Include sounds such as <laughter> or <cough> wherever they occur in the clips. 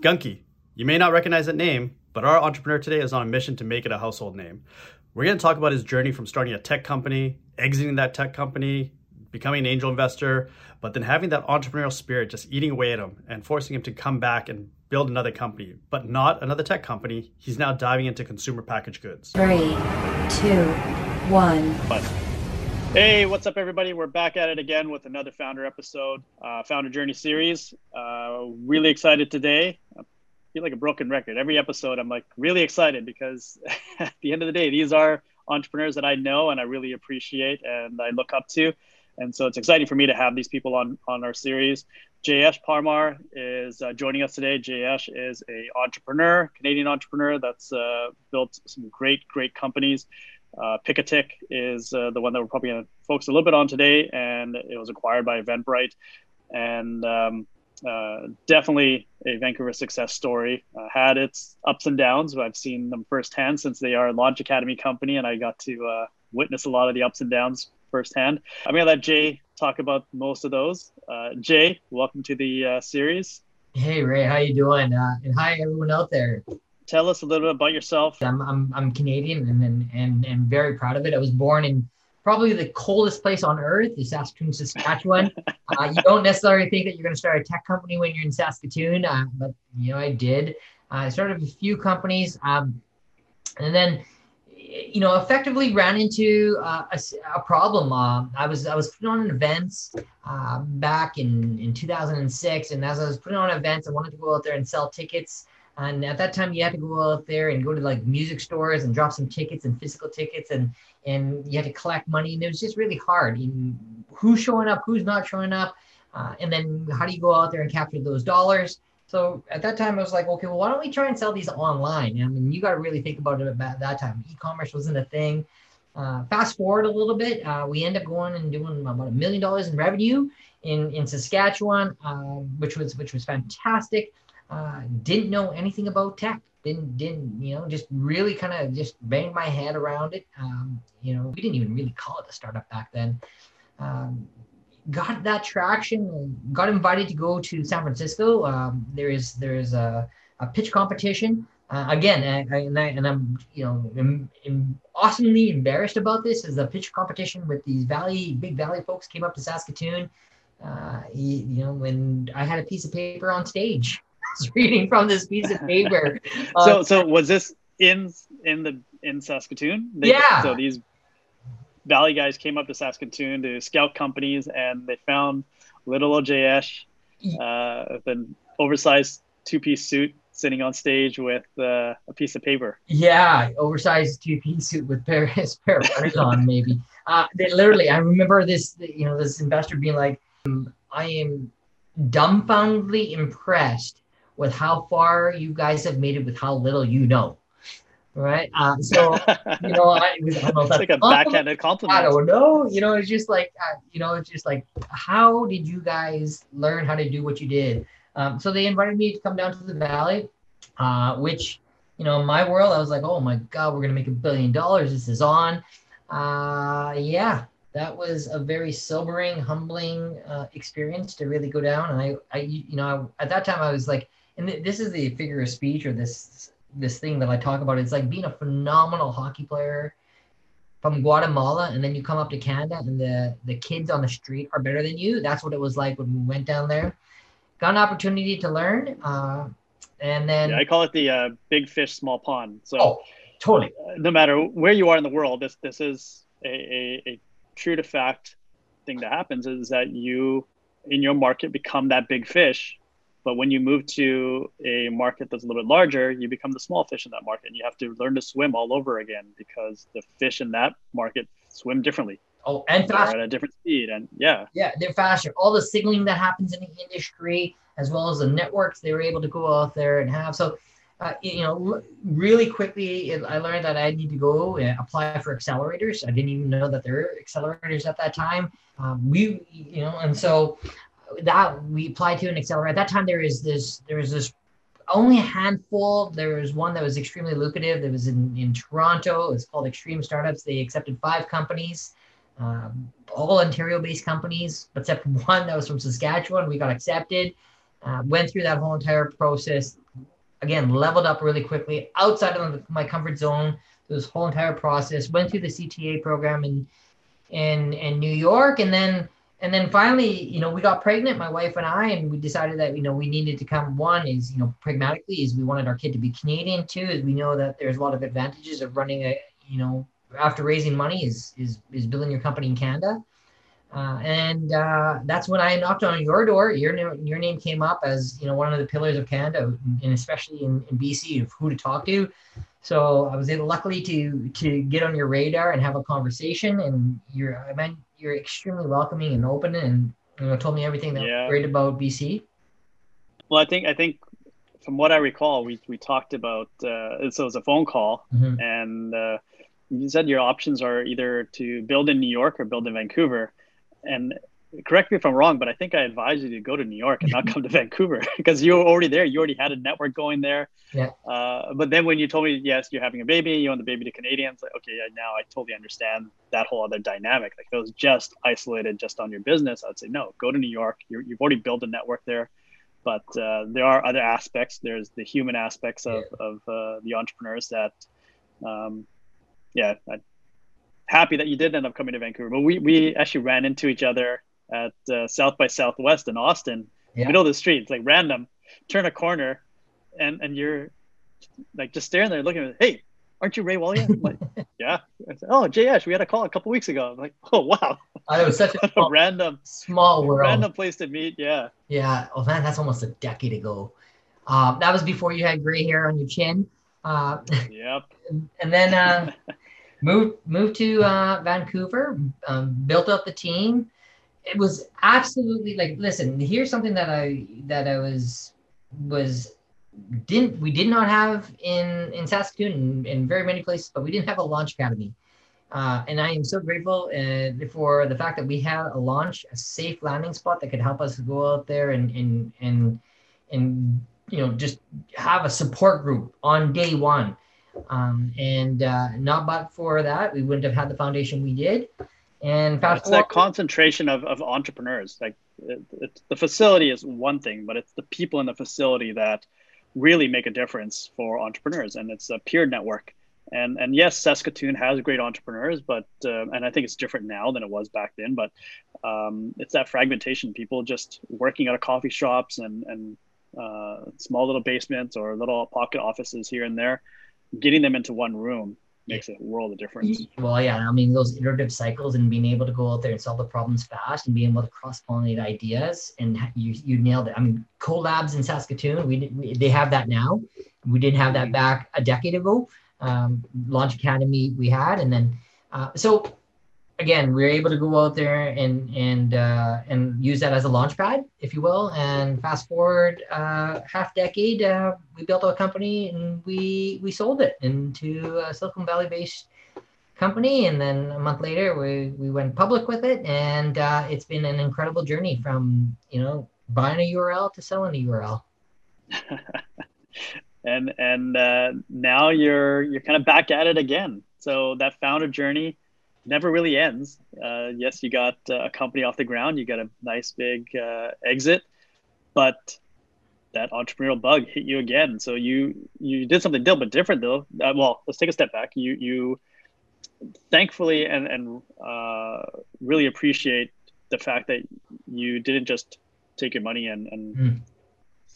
Gunki. You may not recognize that name, but our entrepreneur today is on a mission to make it a household name. We're going to talk about his journey from starting a tech company, exiting that tech company, becoming an angel investor, but then having that entrepreneurial spirit just eating away at him and forcing him to come back and build another company, but not another tech company. He's now diving into consumer packaged goods. Three, two, one. Hey, what's up, everybody? We're back at it again with another founder episode, uh, founder journey series. Uh, really excited today. I feel like a broken record. Every episode, I'm like really excited because <laughs> at the end of the day, these are entrepreneurs that I know and I really appreciate and I look up to. And so it's exciting for me to have these people on on our series. Jayesh Parmar is uh, joining us today. Jayesh is a entrepreneur, Canadian entrepreneur that's uh, built some great, great companies. Uh, Picatic is uh, the one that we're probably going to focus a little bit on today, and it was acquired by Eventbrite, and um, uh, definitely a Vancouver success story. Uh, had its ups and downs, but I've seen them firsthand since they are a Launch Academy company, and I got to uh, witness a lot of the ups and downs firsthand. I'm going to let Jay talk about most of those. Uh, Jay, welcome to the series. Hey Ray, how you doing? and hi everyone out there tell us a little bit about yourself. I'm I'm, I'm Canadian and, and and and very proud of it. I was born in probably the coldest place on earth, is Saskatoon, Saskatchewan. <laughs> uh, you don't necessarily think that you're going to start a tech company when you're in Saskatoon, uh, but you know I did. I started a few companies, um, and then you know effectively ran into uh, a, a, problem. Uh, I was I was putting on events uh, back in in 2006, and as I was putting on events, I wanted to go out there and sell tickets and at that time, you had to go out there and go to like music stores and drop some tickets and physical tickets, and and you had to collect money, and it was just really hard. You, who's showing up, who's not showing up, uh, and then how do you go out there and capture those dollars? So at that time, I was like, okay, well, why don't we try and sell these online? I mean, you got to really think about it at that time. E-commerce wasn't a thing. Uh, fast forward a little bit, uh, we end up going and doing about a million dollars in revenue in in Saskatchewan, uh, which was which was fantastic uh, didn't know anything about tech. Didn't didn't you know just really kind of just banged my head around it. Um, you know we didn't even really call it a startup back then. Um, got that traction got invited to go to san francisco. Um, there is there is a, a pitch competition. Uh, again I, and, I, and i'm you know am, am awesomely embarrassed about this is a pitch competition with these valley big valley folks came up to saskatoon. Uh, you, you know when i had a piece of paper on stage <laughs> reading from this piece of paper. <laughs> so, uh, so was this in in the in Saskatoon? They, yeah. So these Valley guys came up to Saskatoon to scout companies, and they found little Jayesh, uh, with an oversized two-piece suit sitting on stage with uh, a piece of paper. Yeah, oversized two-piece suit with Paris <laughs> pair of on, maybe. Uh, they literally, I remember this. You know, this investor being like, "I am dumbfoundedly impressed with how far you guys have made it with how little you know. Right. Uh, so, <laughs> you know, I, know that's like a backhanded compliment. I don't know. You know, it's just like, uh, you know, it's just like, how did you guys learn how to do what you did? Um, so they invited me to come down to the valley, uh, which, you know, in my world, I was like, oh my God, we're going to make a billion dollars. This is on. Uh, yeah, that was a very sobering, humbling uh, experience to really go down. And I, I you know, I, at that time I was like, and th- this is the figure of speech or this this thing that I talk about. It's like being a phenomenal hockey player from Guatemala, and then you come up to Canada, and the the kids on the street are better than you. That's what it was like when we went down there. Got an opportunity to learn, uh, and then yeah, I call it the uh, big fish, small pond. So oh, totally. Uh, no matter where you are in the world, this this is a, a, a true to fact thing that happens is that you in your market become that big fish but when you move to a market that's a little bit larger, you become the small fish in that market, and you have to learn to swim all over again because the fish in that market swim differently. Oh, and faster at a different speed, and yeah, yeah, they're faster. All the signaling that happens in the industry, as well as the networks they were able to go out there and have. So, uh, you know, really quickly, I learned that I need to go apply for accelerators. I didn't even know that there were accelerators at that time. Um, we, you know, and so that we applied to an accelerator. At that time, there is this there was this only a handful. There was one that was extremely lucrative. That was in in Toronto. It's called Extreme Startups. They accepted five companies, um, all Ontario-based companies, except <laughs> one that was from Saskatchewan. We got accepted. Uh, went through that whole entire process. again leveled up really quickly outside of my comfort zone. This whole entire process went through the CTA program in in in New York, and then and then finally, you know, we got pregnant, my wife and I, and we decided that you know we needed to come. One is you know pragmatically is we wanted our kid to be Canadian. Two is we know that there's a lot of advantages of running a you know after raising money is is is building your company in Canada. Uh, and uh, that's when I knocked on your door. Your your name came up as you know one of the pillars of Canada, and especially in, in BC of who to talk to. So I was able, luckily, to to get on your radar and have a conversation. And you're, I mean, you're extremely welcoming and open, and you know, told me everything that Yeah. was great about BC. Well, I think I think from what I recall, we we talked about uh, so it was a phone call, Mhm. and uh, you said your options are either to build in New York or build in Vancouver. And correct me if I'm wrong, but I think I advised you to go to New York and not come to Vancouver <laughs> because you were already there. You already had a network going there. Yeah. Uh, but then when you told me, yes, you're having a baby, you want the baby to Canadians, like, okay, yeah, now I totally understand that whole other dynamic. Like if it was just isolated just on your business, I'd say, no, go to New York. You're, you've already built a network there. But uh, there are other aspects. There's the human aspects of, of uh, the entrepreneurs that, um, yeah, I'm happy that you did end up coming to Vancouver. But we, we actually ran into each other at uh, South by Southwest in Austin, Yeah. middle of the street, it's like random, turn a corner, and and you're like just staring there looking at, hey, aren't you Ray Walia? I'm like, <laughs> yeah. Said, oh, Ash, we had a call a couple weeks ago. I'm like, oh wow, I was such a <laughs> a small, random small world. random place to meet. Yeah. Yeah. Oh man, that's almost a decade ago. Um, that was before you had gray hair on your chin. Uh, Yep. <laughs> and then uh, moved moved to uh, Vancouver, um, built up the team. It was absolutely like listen. Here's something that I that I was was didn't we did not have in in Saskatoon and in very many places, but we didn't have a launch academy. Uh, and I am so grateful uh, for the fact that we had a launch, a safe landing spot that could help us go out there and and and and you know just have a support group on day one. Um, and uh, not but for that, we wouldn't have had the foundation we did. And fast It's that concentration of, of entrepreneurs. Like it, it, the facility is one thing, but it's the people in the facility that really make a difference for entrepreneurs. And it's a peer network. And and yes, Saskatoon has great entrepreneurs, but uh, and I think it's different now than it was back then. But um, it's that fragmentation. People just working out of coffee shops and and uh, small little basements or little pocket offices here and there. Getting them into one room makes a world of difference. well, yeah, I mean those iterative cycles and being able to go out there and solve the problems fast and being able to cross pollinate ideas and you you nailed it. I mean, Co.Labs in Saskatoon, we, they have that now. We didn't have that back a decade ago. Um, Launch Academy we had, and then uh, so again, we were able to go out there and and uh, and use that as a launch pad, if you will. And fast forward uh, half decade, uh, we built a company and we we sold it into a Silicon Valley based company. And then a month later, we we went public with it, and uh, it's been an incredible journey from you know buying a URL to selling a URL. <laughs> and and uh, now you're you're kind of back at it again. So that founder journey never really ends. Uh, yes, you got uh, a company off the ground, you got a nice big uh, exit, but that entrepreneurial bug hit you again. So you you did something a little bit different though. Uh, well, let's take a step back. You you thankfully and and uh, really appreciate the fact that you didn't just take your money and and Mm.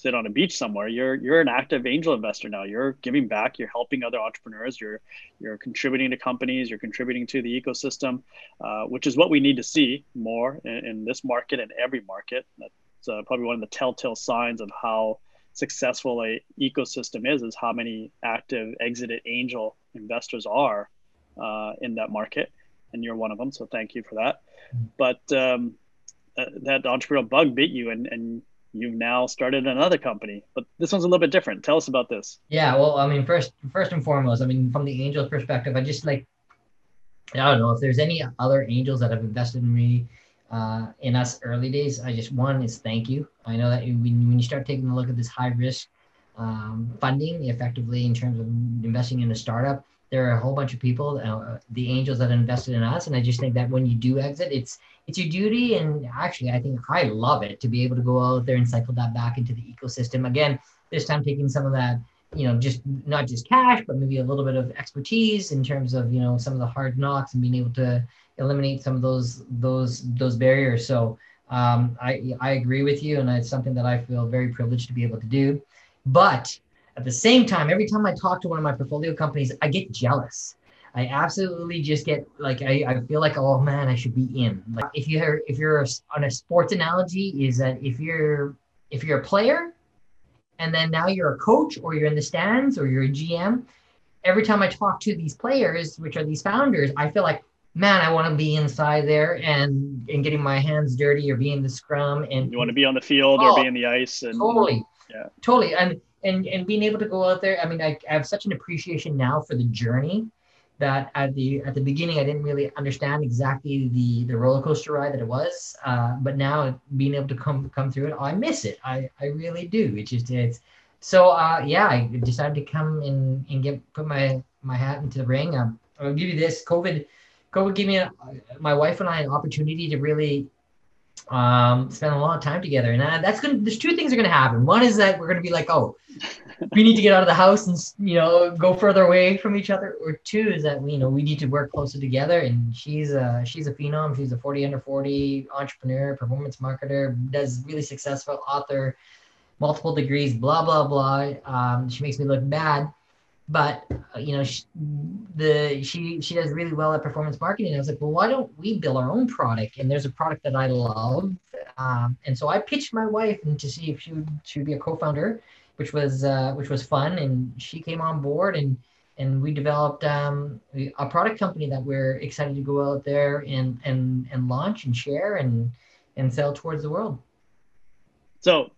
Sit on a beach somewhere. You're you're an active angel investor now. You're giving back. You're helping other entrepreneurs. You're you're contributing to companies. You're contributing to the ecosystem, uh, which is what we need to see more in, in this market and every market. That's uh, probably one of the telltale signs of how successful a ecosystem is. Is how many active exited angel investors are uh, in that market, and you're one of them. So thank you for that. But um, uh, that entrepreneurial bug bit you, and and you've now started another company, but this one's a little bit different. Tell us about this. Yeah, well, I mean, first, first and foremost, I mean, from the angel perspective, I just like, I don't know if there's any other angels that have invested in me uh, in us early days. I just one is thank you. I know that when, when you start taking a look at this high risk um, funding, effectively in terms of investing in a startup, there are a whole bunch of people, uh, the angels that invested in us, and I just think that when you do exit, it's it's your duty, and actually, I think I love it to be able to go out there and cycle that back into the ecosystem again. This time, taking some of that you know, just not just cash, but maybe a little bit of expertise in terms of you know some of the hard knocks and being able to eliminate some of those those those barriers. So um, I I agree with you, and it's something that I feel very privileged to be able to do. But at the same time, every time I talk to one of my portfolio companies, I get jealous. I absolutely just get like I, I feel like oh man I should be in. Like if you're if you're on a sports analogy is that if you're if you're a player and then now you're a coach or you're in the stands or you're a GM, every time I talk to these players, which are these founders, I feel like man I want to be inside there and and getting my hands dirty or being in the scrum and you want to be on the field oh, or be in the ice and totally yeah totally and and and being able to go out there. I mean I, I have such an appreciation now for the journey that at the at the beginning I didn't really understand exactly the the roller coaster ride that it was. Uh, but now being able to come come through it, I miss it. I I really do. it just it's so uh, yeah. I decided to come and and get put my my hat into the ring. Um, I'll give you this. COVID COVID gave me a, my wife and I an opportunity to really um, spend a lot of time together. And uh, that's gonna. There's two things are gonna happen. One is that we're gonna be like, oh, we need to get out of the house and you know go further away from each other. Or two is that you know we need to work closer together. And she's a she's a phenom. She's a 40 under 40 entrepreneur, performance marketer, does really successful author, multiple degrees, blah blah blah. Um, she makes me look bad but uh, you know she, the she she does really well at performance marketing. I was like well why don't we build our own product? And there's a product that i love um, and so i pitched my wife and to see if she would she would be a co-founder which was uh, which was fun. And she came on board and and we developed um, a product company that we're excited to go out there and and and launch and share and and sell towards the world. So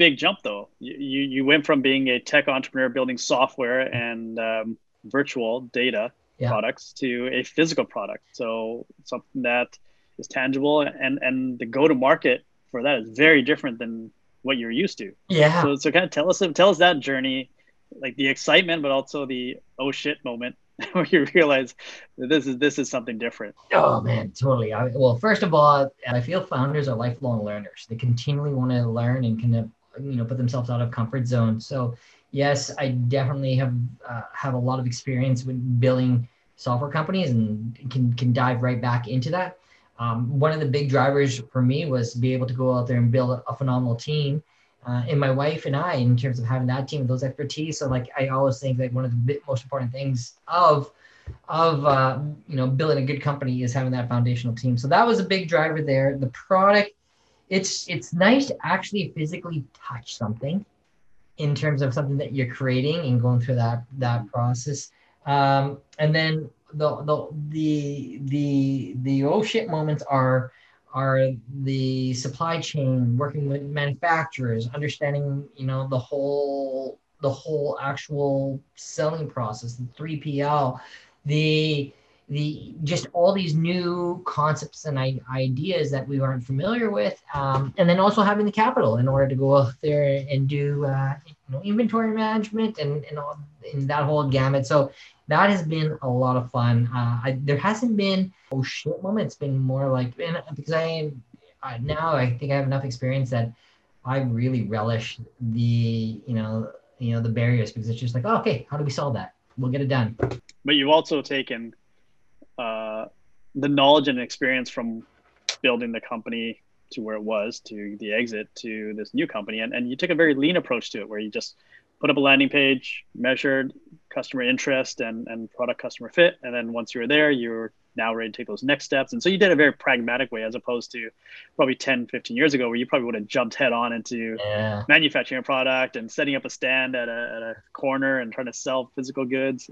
big jump though. You, you went from being a tech entrepreneur building software and um, virtual data yeah. products to a physical product. So something that is tangible and and the go to market for that is very different than what you're used to. Yeah. So so kind of tell us tell us that journey, like the excitement, but also the oh shit moment <laughs> where you realize that this is this is something different. Oh man, totally. I, well, first of all, I feel founders are lifelong learners. They continually want to learn and kind of you know put themselves out of comfort zone. So yes i definitely have uh, have a lot of experience with building software companies and can can dive right back into that. Um, one of the big drivers for me was be able to go out there and build a, a phenomenal team uh, and my wife and i in terms of having that team those expertise. So like i always think that one of the most important things of of uh, you know building a good company is having that foundational team. So that was a big driver there. The product it's it's nice to actually physically touch something in terms of something that you're creating and going through that that process. Um, and then the the the the the oh shit moments are are the supply chain working with manufacturers understanding you know the whole the whole actual selling process the 3pl the the just all these new concepts and ideas that we weren't familiar with, um, and then also having the capital in order to go out there and do uh, you know, inventory management and and, all, and that whole gamut. So that has been a lot of fun. Uh, I, there hasn't been oh shit moment. It's been more like and because I uh, now I think I have enough experience that I really relish the you know you know the barriers because it's just like oh, okay, how do we solve that? We'll get it done. But you've also taken uh, the knowledge and experience from building the company to where it was to the exit to this new company. And, and you took a very lean approach to it where you just put up a landing page measured customer interest and, and product customer fit. And then once you were there you're now ready to take those next steps. And so you did a very pragmatic way as opposed to probably 10 15 years ago where you probably would have jumped head on into yeah. manufacturing a product and setting up a stand at a, at a corner and trying to sell physical goods.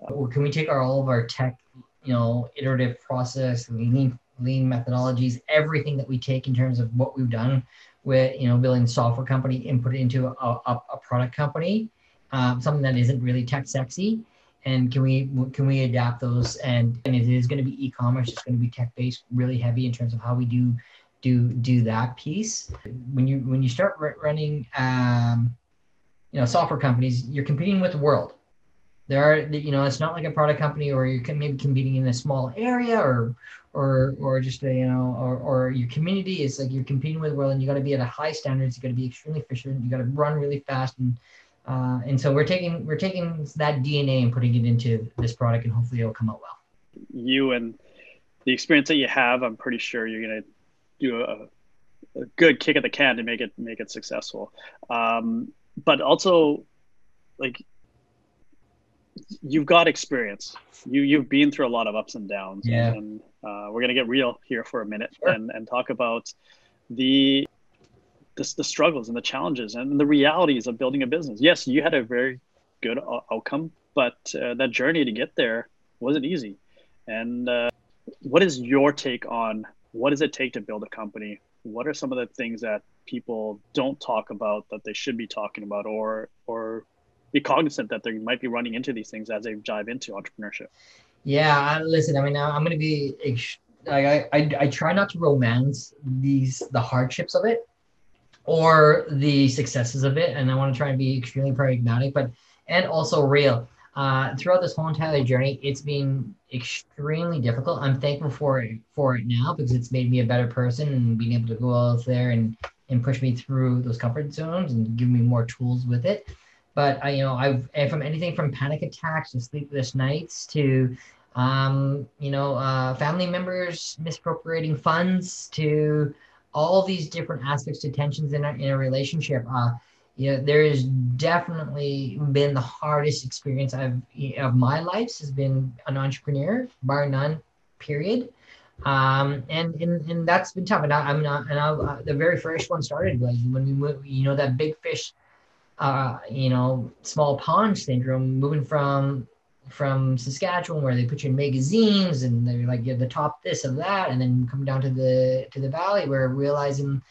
Well, can we take our, all of our tech you know, iterative process, lean lean methodologies, everything that we take in terms of what we've done with you know building a software company and put it into a, a, a product company, um, something that isn't really tech sexy. And can we can we adapt those? And and it is going to be e-commerce. It's going to be tech based, really heavy in terms of how we do do do that piece. When you when you start running, um, you know, software companies, you're competing with the world there are you know it's not like a product company where you're maybe competing in a small area or or or just a, you know or, or your community is like you're competing with world and you got to be at a high standards you got to be extremely efficient you got to run really fast and Uh, and so we're taking we're taking that DNA and putting it into this product, and hopefully it'll come out well. You and the experience that you have, I'm pretty sure you're gonna do a, a good kick at the can to make it make it successful. Um, but also, like you've got experience. You you've been through a lot of ups and downs. Yeah. And uh, we're gonna get real here for a minute Sure. and and talk about the the, the struggles and the challenges and the realities of building a business. Yes, you had a very good o- outcome, but uh, that journey to get there wasn't easy. And uh, what is your take on what does it take to build a company? What are some of the things that people don't talk about that they should be talking about, or or be cognizant that they might be running into these things as they dive into entrepreneurship? Yeah, listen. I mean, I'm going to be. I, I I try not to romance these the hardships of it, or the successes of it, and I want to try and be extremely pragmatic, but and also real. Uh, throughout this whole entire journey, it's been extremely difficult. I'm thankful for it for it now because it's made me a better person and being able to go out there and and push me through those comfort zones and give me more tools with it. But I, you know, I've from anything from panic attacks to sleepless nights to um, you know, uh, family members misappropriating funds to all these different aspects to tensions in a, in a relationship. Uh, you know, there has definitely been the hardest experience I've of my life has been an entrepreneur, bar none, period. Um, and, and and that's been tough. And I, I'm not, and I, uh, the very first one started like when we moved, you know, that big fish, uh, you know, small pond syndrome, moving from from Saskatchewan where they put you in magazines and they're like you're the top this and that, and then come down to the to the valley where realizing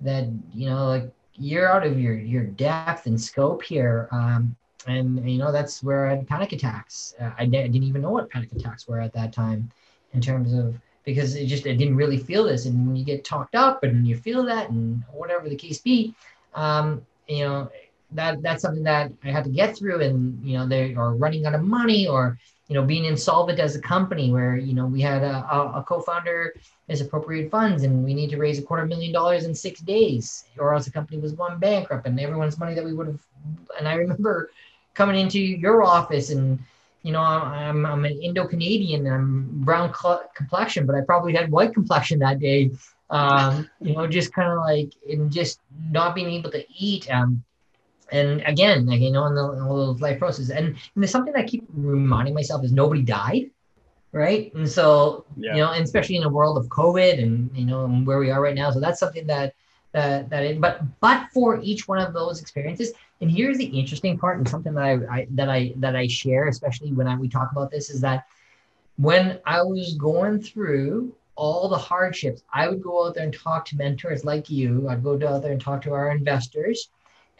that you know like you're out of your your depth and scope here. Um, and you know that's where I had panic attacks. Uh, I, didn't even know what panic attacks were at that time, in terms of because it just I didn't really feel this. And when you get talked up and you feel that and whatever the case be, um, you know that that's something that I had to get through. And you know they are running out of money or you know being insolvent as a company where you know we had a, a, co-founder misappropriated funds and we need to raise a quarter million dollars in six days or else the company was going bankrupt and everyone's money that we would have and i remember coming into your office and you know i'm, I'm, I'm an indo-canadian i'm brown cl- complexion but i probably had white complexion that day um, you know just kind of like and just not being able to eat um, and again like you know in the in those life processes and, and there's something that I keep reminding myself is nobody died right? And so Yeah. you know and especially in a world of covid and you know and where we are right now. So that's something that that that it, but but for each one of those experiences and here's the interesting part and something that I, I that i that i share especially when I, we talk about this is that when i was going through all the hardships i would go out there and talk to mentors like you. I'd go out there and talk to our investors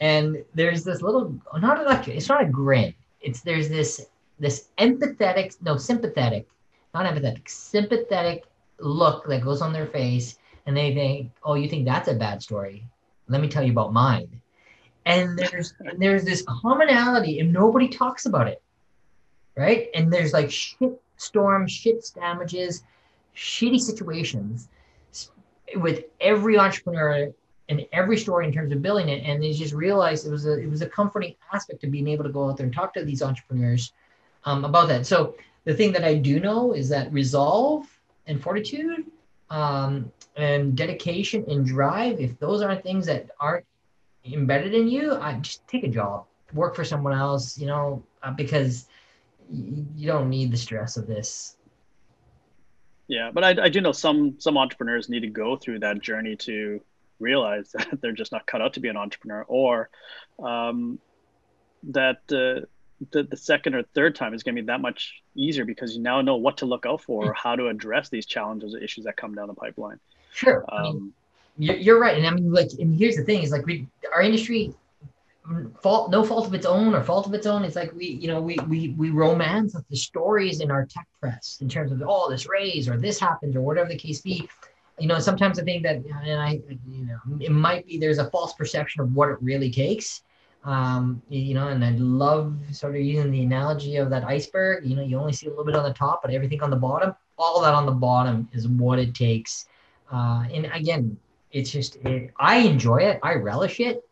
and there's this little not like it's not a grin. It's there's this this empathetic no sympathetic not empathetic sympathetic look that goes on their face. And they think oh you think that's a bad story? Let me tell you about mine. And there's and there's this commonality and nobody talks about it right? And there's like shit storms shit damages shitty situations with every entrepreneur and every story in terms of building it and they just realized it was a it was a comforting aspect of being able to go out there and talk to these entrepreneurs um, about that. So the thing that i do know is that resolve and fortitude um, and dedication and drive if those aren't things that aren't embedded in you i just take a job. Work for someone else you know uh, because y- you don't need the stress of this. Yeah, but I, I do know some some entrepreneurs need to go through that journey to realize <laughs> that they're just not cut out to be an entrepreneur, or um, that uh, the the second or third time is going to be that much easier because you now know what to look out for, or how to address these challenges or issues that come down the pipeline. sure I mean, Um, You're, you're right, and I mean, like, and here's the thing: is like we, our industry, fault, no fault of its own or fault of its own. It's like we, you know, we we we romance the stories in our tech press in terms of oh, this raise or this happens or whatever the case be. You know, sometimes I think that, and I, you know, it might be there's a false perception of what it really takes. Um, you know, and I love sort of using the analogy of that iceberg. You know, you only see a little bit on the top, but everything on the bottom, all that on the bottom is what it takes. Uh, and again, it's just it, I enjoy it. I relish it.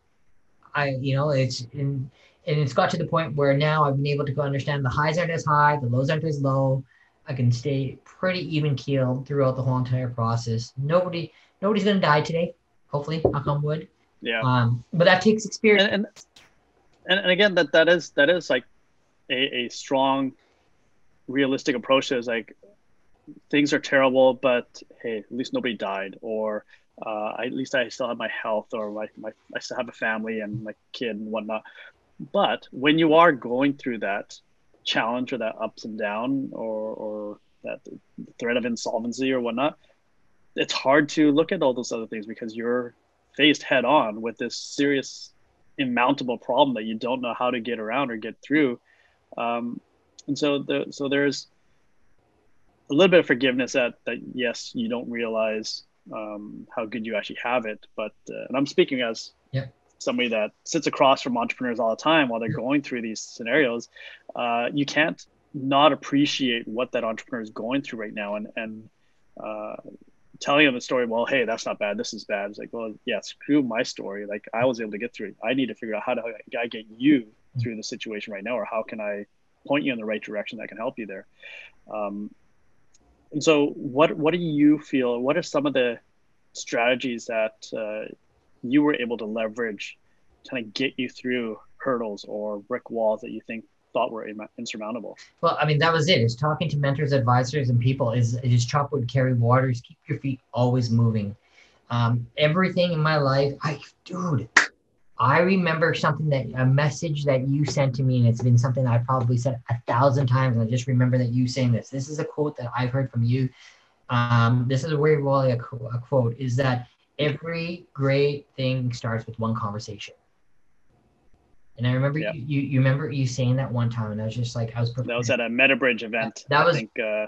I you know it's in and it's got to the point where now I've been able to go understand the highs aren't as high, the lows aren't as low. I can stay pretty even keeled throughout the whole entire process. Nobody, nobody's gonna die today. Hopefully, knock on wood. Yeah. Um, but that takes experience. and, and and again that that is that is like a, a strong realistic approach is like things are terrible but hey at least nobody died or uh, at least i still have my health or my, my i still have a family and my kid and whatnot but when you are going through that challenge or that ups and down or or that threat of insolvency or whatnot it's hard to look at all those other things because you're faced head on with this serious immountable problem that you don't know how to get around or get through. Um, and so the, so there's a little bit of forgiveness that that yes, you don't realize um, how good you actually have it. But uh, and I'm speaking as yeah. Somebody that sits across from entrepreneurs all the time while they're going through these scenarios. Uh, you can't not appreciate what that entrepreneur is going through right now and and uh, telling them the story, well, hey, that's not bad. This is bad. It's like, well, yeah, screw my story. Like I was able to get through it. I need to figure out how do I get you through the situation right now, or how can I point you in the right direction that can help you there. Um, and so, what what do you feel? What are some of the strategies that uh, you were able to leverage, kind of get you through hurdles or brick walls that you think thought were insurmountable. Well, I mean, that was it. Is talking to mentors, advisors, and people. Is is chop wood, carry waters. Keep your feet always moving. Um, everything in my life, I dude, I remember something that a message that you sent to me, and it's been something I probably said a thousand times. And I just remember that you saying this. This is a quote that I've heard from you. Um, this is a very well a, a quote. Is that every great thing starts with one conversation. And I remember yeah. you, you remember you saying that one time, and I was just like, I was. Prepared. That was at a MetaBridge event. That was. I think, uh,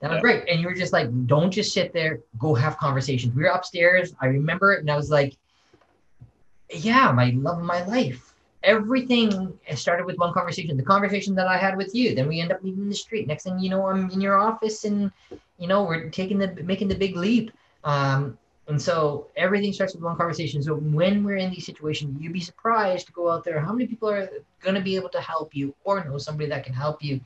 that was yeah. great, and you were just like, "Don't just sit there. Go have conversations." We were upstairs. I remember it, and I was like, "Yeah, my love of my life." Everything started with one conversation. The conversation that I had with you. Then we end up meeting in the street. Next thing you know, I'm in your office, and you know we're taking the making the big leap. Um, and so everything starts with one conversation. So when we're in these situations, you'd be surprised to go out there. How many people are going to be able to help you or know somebody that can help you?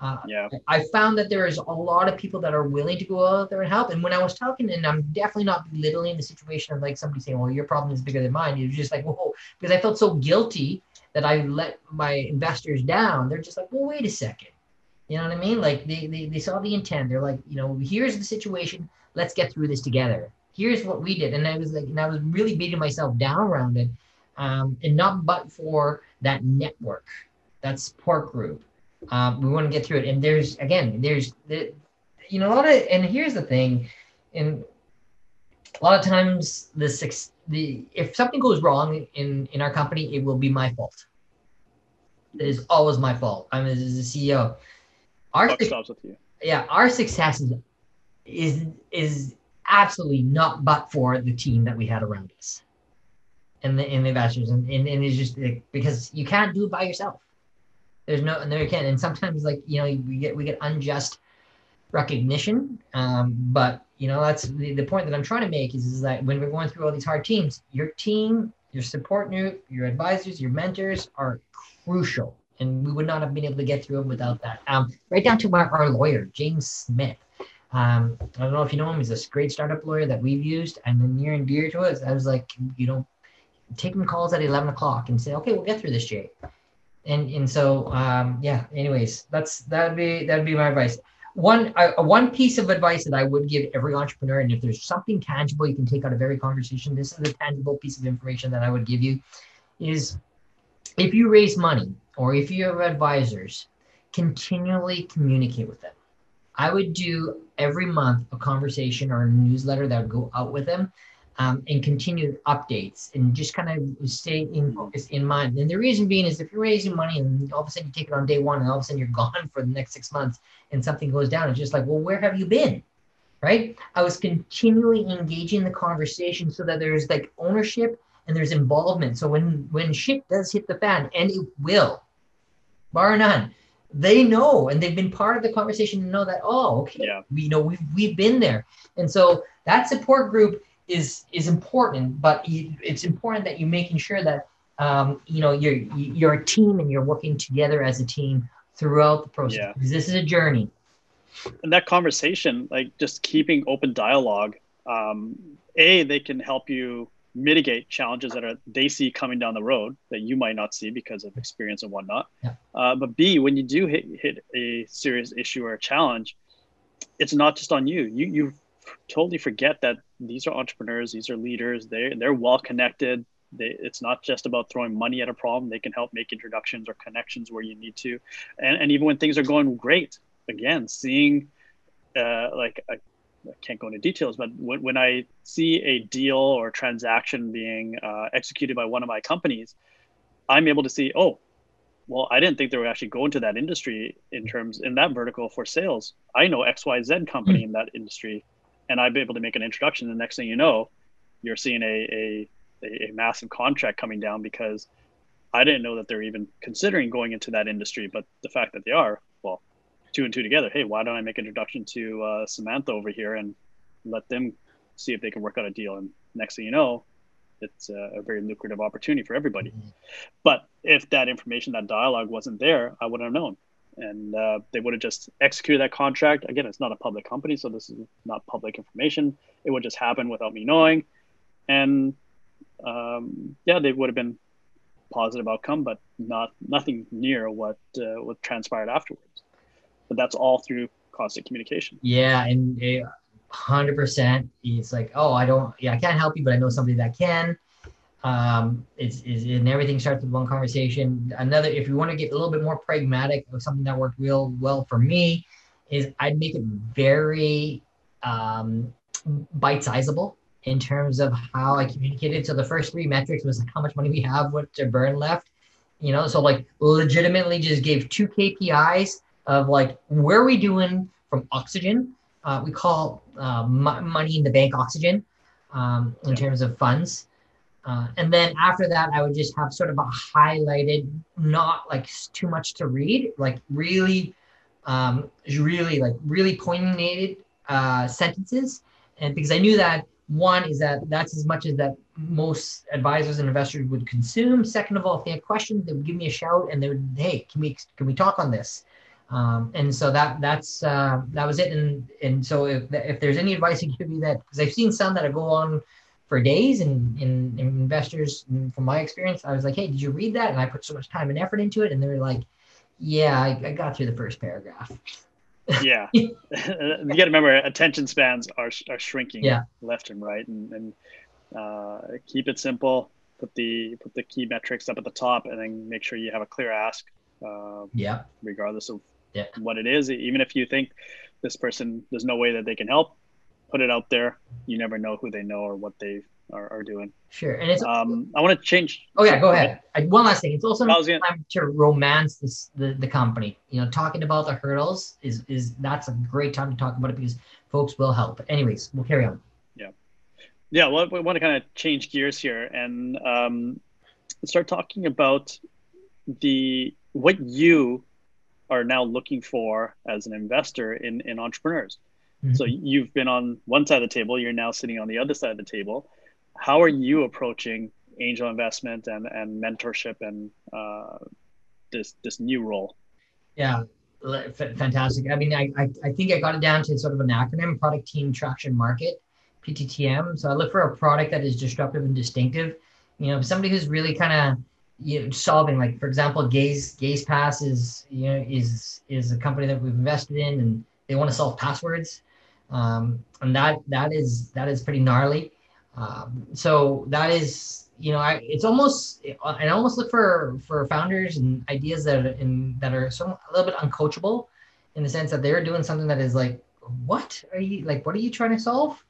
Uh, yeah. I found that there is a lot of people that are willing to go out there and help. And when I was talking, and I'm definitely not belittling the situation of like somebody saying, well, your problem is bigger than mine. It was just like, whoa, because I felt so guilty that I let my investors down. They're just like, well, wait a second. You know what I mean? Like they, they, they saw the intent. They're like, you know, here's the situation. Let's get through this together here's what we did. And I was like, and I was really beating myself down around it. Um, and not but for that network, that support group. Um, we want to get through it. And there's, again, there's, the, you know, a lot of, and here's the thing, and a lot of times the six, the, if something goes wrong in, in our company, it will be my fault. It is always my fault. I'm as a CEO. Our, you. Yeah. Our success is, is, is absolutely not but for the team that we had around us and the, and the investors. And, and, and it's just like, because you can't do it by yourself. There's no, and there you can't. And sometimes like, you know, we get, we get unjust recognition. Um, but you know, that's the, the point that I'm trying to make is, is that when we're going through all these hard teams, your team, your support group, your advisors, your mentors are crucial. And we would not have been able to get through them without that. Um, right down to our, our lawyer, James Smith. Um, I don't know if you know him. He's a great startup lawyer that we've used, and near and dear to us. I was like, you know, taking calls at eleven o'clock and say, okay, we'll get through this, Jay. And and so um, yeah. Anyways, that's that'd be that'd be my advice. One uh, one piece of advice that I would give every entrepreneur, and if there's something tangible you can take out of every conversation, this is a tangible piece of information that I would give you, is if you raise money or if you have advisors, continually communicate with them I would do every month a conversation or a newsletter that would go out with them um, and continue updates and just kind of stay in focus in mind. And the reason being is if you're raising money and all of a sudden you take it on day one and all of a sudden you're <laughs> gone for the next six months and something goes down, it's just like, well, where have you been? Right? I was continually engaging the conversation so that there's like ownership and there's involvement. So when when shit does hit the fan, and it will, bar none, they know and they've been part of the conversation to know that oh okay yeah. we you know we've we've been there and so that support group is is important but it's important that you're making sure that um, you know you're you're a team and you're working together as a team throughout the process Yeah. because this is a journey. and that conversation, like just keeping open dialogue, um, a they can help you mitigate challenges that are they see coming down the road that you might not see because of experience and whatnot. Yeah. Uh, but b when you do hit hit a serious issue or a challenge, it's not just on you. You you totally forget that these are entrepreneurs, these are leaders. They they're well connected. They, it's not just about throwing money at a problem. They can help make introductions or connections where you need to, and, and even when things are going great, again, seeing uh, like I, I can't go into details, but when, when I see a deal or transaction being uh, executed by one of my companies, I'm able to see, oh, well, I didn't think they were actually going to that industry in terms in that vertical for sales. I know XYZ company in that industry, and be able to make an introduction. The next thing you know, you're seeing a, a, a, massive contract coming down because I didn't know that they're even considering going into that industry. But the fact that they are, two and two together. Hey, why don't I make an introduction to uh, Samantha over here and let them see if they can work out a deal? And next thing you know, it's a, a very lucrative opportunity for everybody. But if that information, that dialogue wasn't there, I wouldn't have known. And uh, they would have just executed that contract. Again, it's not a public company, so this is not public information. It would just happen without me knowing. And um, yeah, they would have been positive outcome, but not nothing near what uh, what transpired afterwards. But that's all through constant communication. Yeah, and hundred percent. It's like, oh, I don't, yeah, I can't help you, but I know somebody that can. Um, it's, is and everything starts with one conversation. Another, if you want to get a little bit more pragmatic of something that worked real well for me, is I'd make it very um, bite-sizable in terms of how I communicated. So the first three metrics was how much money we have, what to burn left. You know, so like legitimately just gave two KPIs of like where are we doing from oxygen uh, we call uh, m- money in the bank oxygen um, in terms of funds. Uh, and then after that, I would just have sort of a highlighted, not like too much to read, like really, um, really like really pointed uh, sentences. And because I knew that one is that that's as much as that most advisors and investors would consume. Second of all, if they had questions, they would give me a shout and they would, hey, can we can we talk on this? Um, and so that that's uh, that was it. And and so if if there's any advice you give me that because I've seen some that go on for days and, and, and investors and from my experience, I was like, hey, did you read that? And I put so much time and effort into it, and they're like, yeah, I, I got through the first paragraph. Yeah, <laughs> you got to remember attention spans are are shrinking Yeah. left and right, and and uh, keep it simple. Put the put the key metrics up at the top, and then make sure you have a clear ask, uh, Yeah, regardless of Yeah. what it is. Even if you think this person, there's no way that they can help, put it out there. You never know who they know or what they are, are doing. sure. And it's Um, I want to change. oh yeah, go ahead. I, one last thing. It's also was gonna- time to romance this the, the company. You know, talking about the hurdles is is that's a great time to talk about it because folks will help. Anyways, we'll carry on. Yeah. Yeah well, we want to kind of change gears here and um, start talking about the what you are now looking for as an investor in, in entrepreneurs so you've been on one side of the table you're now sitting on the other side of the table how are you approaching angel investment and, and mentorship and uh, this this new role Yeah, f- fantastic. I mean, I, I, I think I got it down to sort of an acronym, Product Team Traction Market, PTTM. So I look for a product that is disruptive and distinctive. You know, somebody who's really kind of you know, solving, like for example, Gaze Gaze Pass is you know is is a company that we've invested in, and they want to solve passwords, um, and that that is that is pretty gnarly. Um, so that is you know I, it's almost I almost look for for founders and ideas that are in that are some a little bit uncoachable in the sense that they're doing something that is like what are you like what are you trying to solve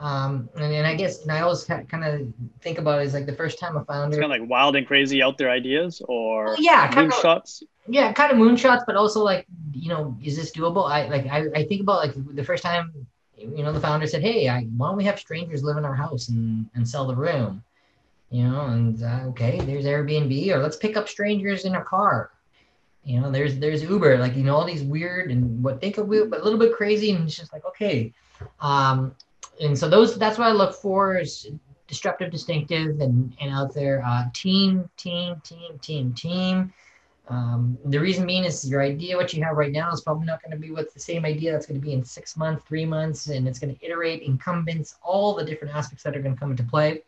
um and, and I guess and I always kind of think about it as like the first time a it's founder kind of like wild and crazy out there ideas or yeah kind of moonshots? Yeah kind of moonshots but also like you know is this doable? I like i, I think about like the first time you know the founder said hey I, why don't we have strangers live in our house and and sell the room? You know and uh, okay there's airbnb or let's pick up strangers in a car. You know there's there's uber like you know all these weird and what think of weird but a little bit crazy and it's just like okay um and so those that's what i look for is disruptive, distinctive, and, and out there. Uh, team, team, team, team, team. Um, the reason being is your idea, what you have right now, is probably not going to be what's the same idea that's going to be in six months, three months, and it's going to iterate incumbents, all the different aspects that are going to come into play.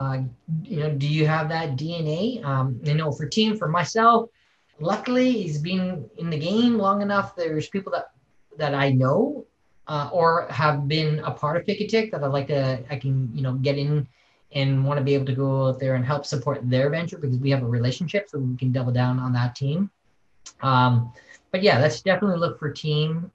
Uh, you know, do you have that DNA? Um, you know, for team, for myself, luckily he's been in the game long enough. There's people that that I know uh, or have been a part of Pick that I'd like to, I can, you know, get in and want to be able to go out there and help support their venture because we have a relationship, so we can double down on that team. Um, but yeah, let's definitely look for team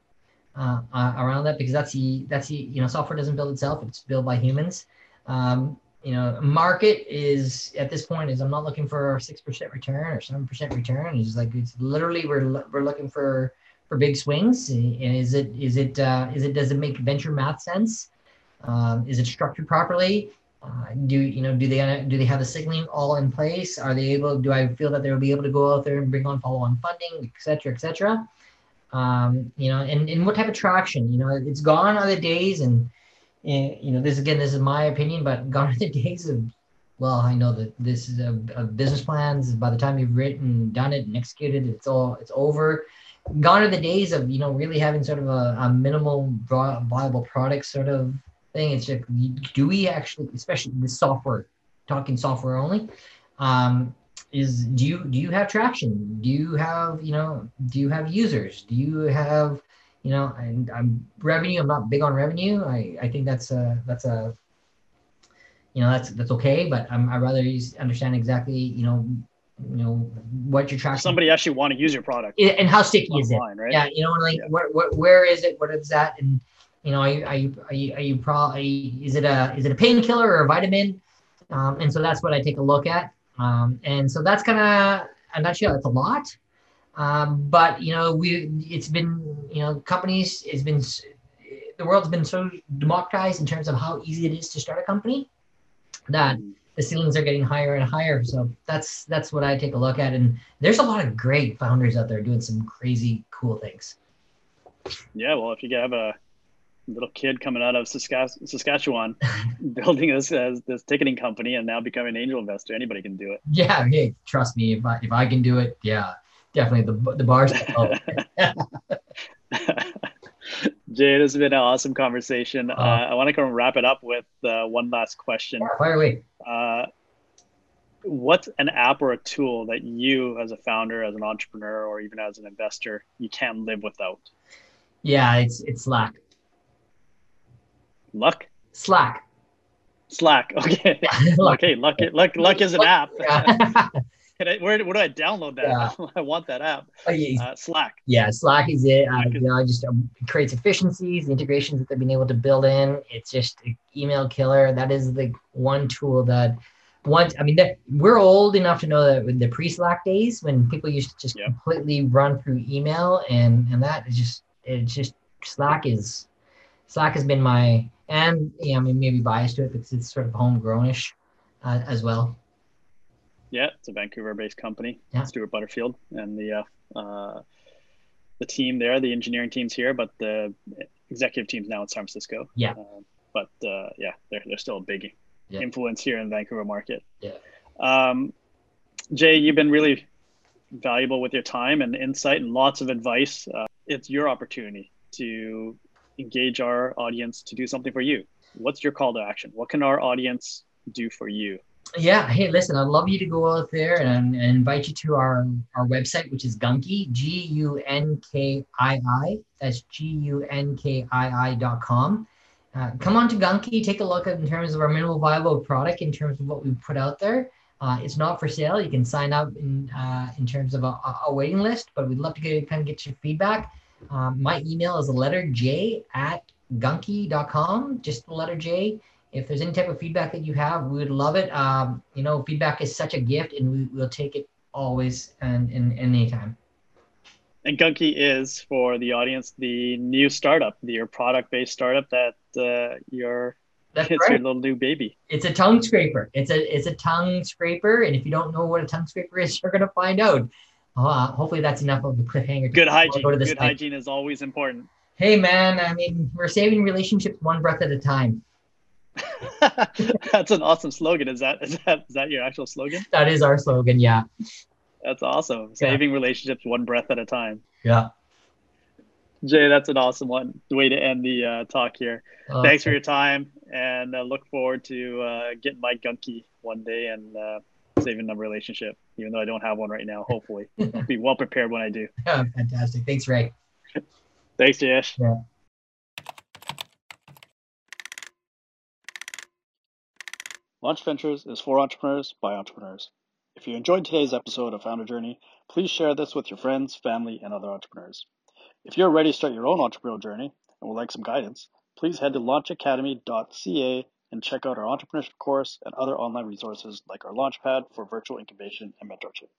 uh, uh, around that because that's the that's the you know software doesn't build itself; it's built by humans. Um, you know, market is at this point is I'm not looking for six percent return or seven percent return. It's like it's literally we're we're looking for for big swings. And is it is it uh, is it does it make venture math sense? Um, is it structured properly? Uh, do you know do they do they have the signaling all in place? Are they able? Do I feel that they'll be able to go out there and bring on follow-on funding, et cetera, et cetera? Um, you know, and, and what type of traction? You know, it's gone are the days, and, and you know, this again, this is my opinion, but <laughs> gone are the days of well, I know that this is a, a business plans. By the time you've written, done it, and executed, it's all it's over gone are the days of you know really having sort of a, a minimal viable product sort of thing. It's just do we actually, especially the software, talking software only, um, is do you do you have traction? Do you have you know do you have users? Do you have you know and I'm revenue. I'm not big on revenue. I I think that's a that's a you know that's that's okay, but I'm, I'd rather understand exactly you know you know what you're tracking. Somebody actually want to use your product, and how sticky is it? Right? Yeah, you know, like yeah. where, where, where is it? What is that? And you know, are you are you are you, are you probably is it a is it a painkiller or a vitamin? Um, and so that's what I take a look at. Um, and so that's kind of I'm not sure that's a lot, um, but you know, we it's been you know companies it's been the world's been so democratized in terms of how easy it is to start a company that the ceilings are getting higher and higher. So that's that's what I take a look at. And there's a lot of great founders out there doing some crazy cool things. Yeah, well, if you have a little kid coming out of Saskatchewan, <laughs> building this as this ticketing company and now becoming an angel investor, anybody can do it. Yeah, hey, trust me, if I if I can do it, yeah, definitely the the bars. <laughs> <laughs> <laughs> Jay, this has been an awesome conversation. Uh, uh, I want to kind of wrap it up with uh, one last question. Fire away. Uh, what's an app or a tool that you, as a founder, as an entrepreneur, or even as an investor, you can't live without? Yeah, it's it's Slack. Luck. Slack. Slack. <laughs> Okay. luck. Okay. Luck. Luck. Luck is an app. <laughs> I, where, where do I download that? Yeah. <laughs> I want that app. Oh, yeah. Uh, Slack. Yeah, Slack is it. Uh, you know, just um, creates efficiencies, the integrations that they've been able to build in. It's just an email killer. That is the one tool that once I mean we're old enough to know that with the pre-Slack days when people used to just yep. completely run through email and and that is just it's just Slack is Slack has been my and yeah I mean maybe biased to it because it's sort of homegrownish uh, as well. Yeah, it's a Vancouver-based company. Yeah. Stuart Butterfield and the uh, uh, the team there, the engineering team's here, but the executive team's now in San Francisco. Yeah. Uh, but uh, yeah, they're they're still a big yeah. influence here in the Vancouver market. Yeah. Um, Jay, you've been really valuable with your time and insight and lots of advice. Uh, it's your opportunity to engage our audience to do something for you. What's your call to action? What can our audience do for you? Yeah hey listen i'd love you to go out there and, and invite you to our our website which is gunki g-u-n-k-i-i that's g-u-n-k-i-i dot com. Uh, come on to gunki take a look at in terms of our minimal viable product in terms of what we put out there. Uh, it's not for sale. You can sign up in uh, in terms of a, a, waiting list but we'd love to get kind of get your feedback. Um, my email is the letter j at gunki.com just the letter j if there's any type of feedback that you have, we would love it. Um, you know, feedback is such a gift, and we will take it always and in any time. And Gunki is for the audience the new startup, your product-based startup that uh, you're. That's it's right. your little new baby. It's a tongue scraper. It's a it's a tongue scraper, and if you don't know what a tongue scraper is, <laughs> you're gonna find out. Uh, hopefully, that's enough of a cliffhanger. Good hygiene. Good site. hygiene is always important. Hey man, I mean, we're saving relationships one breath at a time. <laughs> That's an awesome slogan. Is that is that is that your actual slogan? That is our slogan. Yeah. That's awesome. Saving relationships one breath at a time. Yeah. Jay, that's an awesome one. The way to end the uh, talk here. Uh, Thanks for your time, and uh, look forward to uh, getting my Gunki one day and uh, saving a relationship. Even though I don't have one right now, hopefully, I'll <laughs> be well prepared when I do. yeah, fantastic. Thanks, Ray. <laughs> Thanks, Jayesh. Yeah. Launch Ventures is for entrepreneurs by entrepreneurs. If you enjoyed today's episode of Founder Journey, please share this with your friends, family, and other entrepreneurs. If you're ready to start your own entrepreneurial journey and would like some guidance, please head to launchacademy.ca and check out our entrepreneurship course and other online resources like our Launchpad for virtual incubation and mentorship.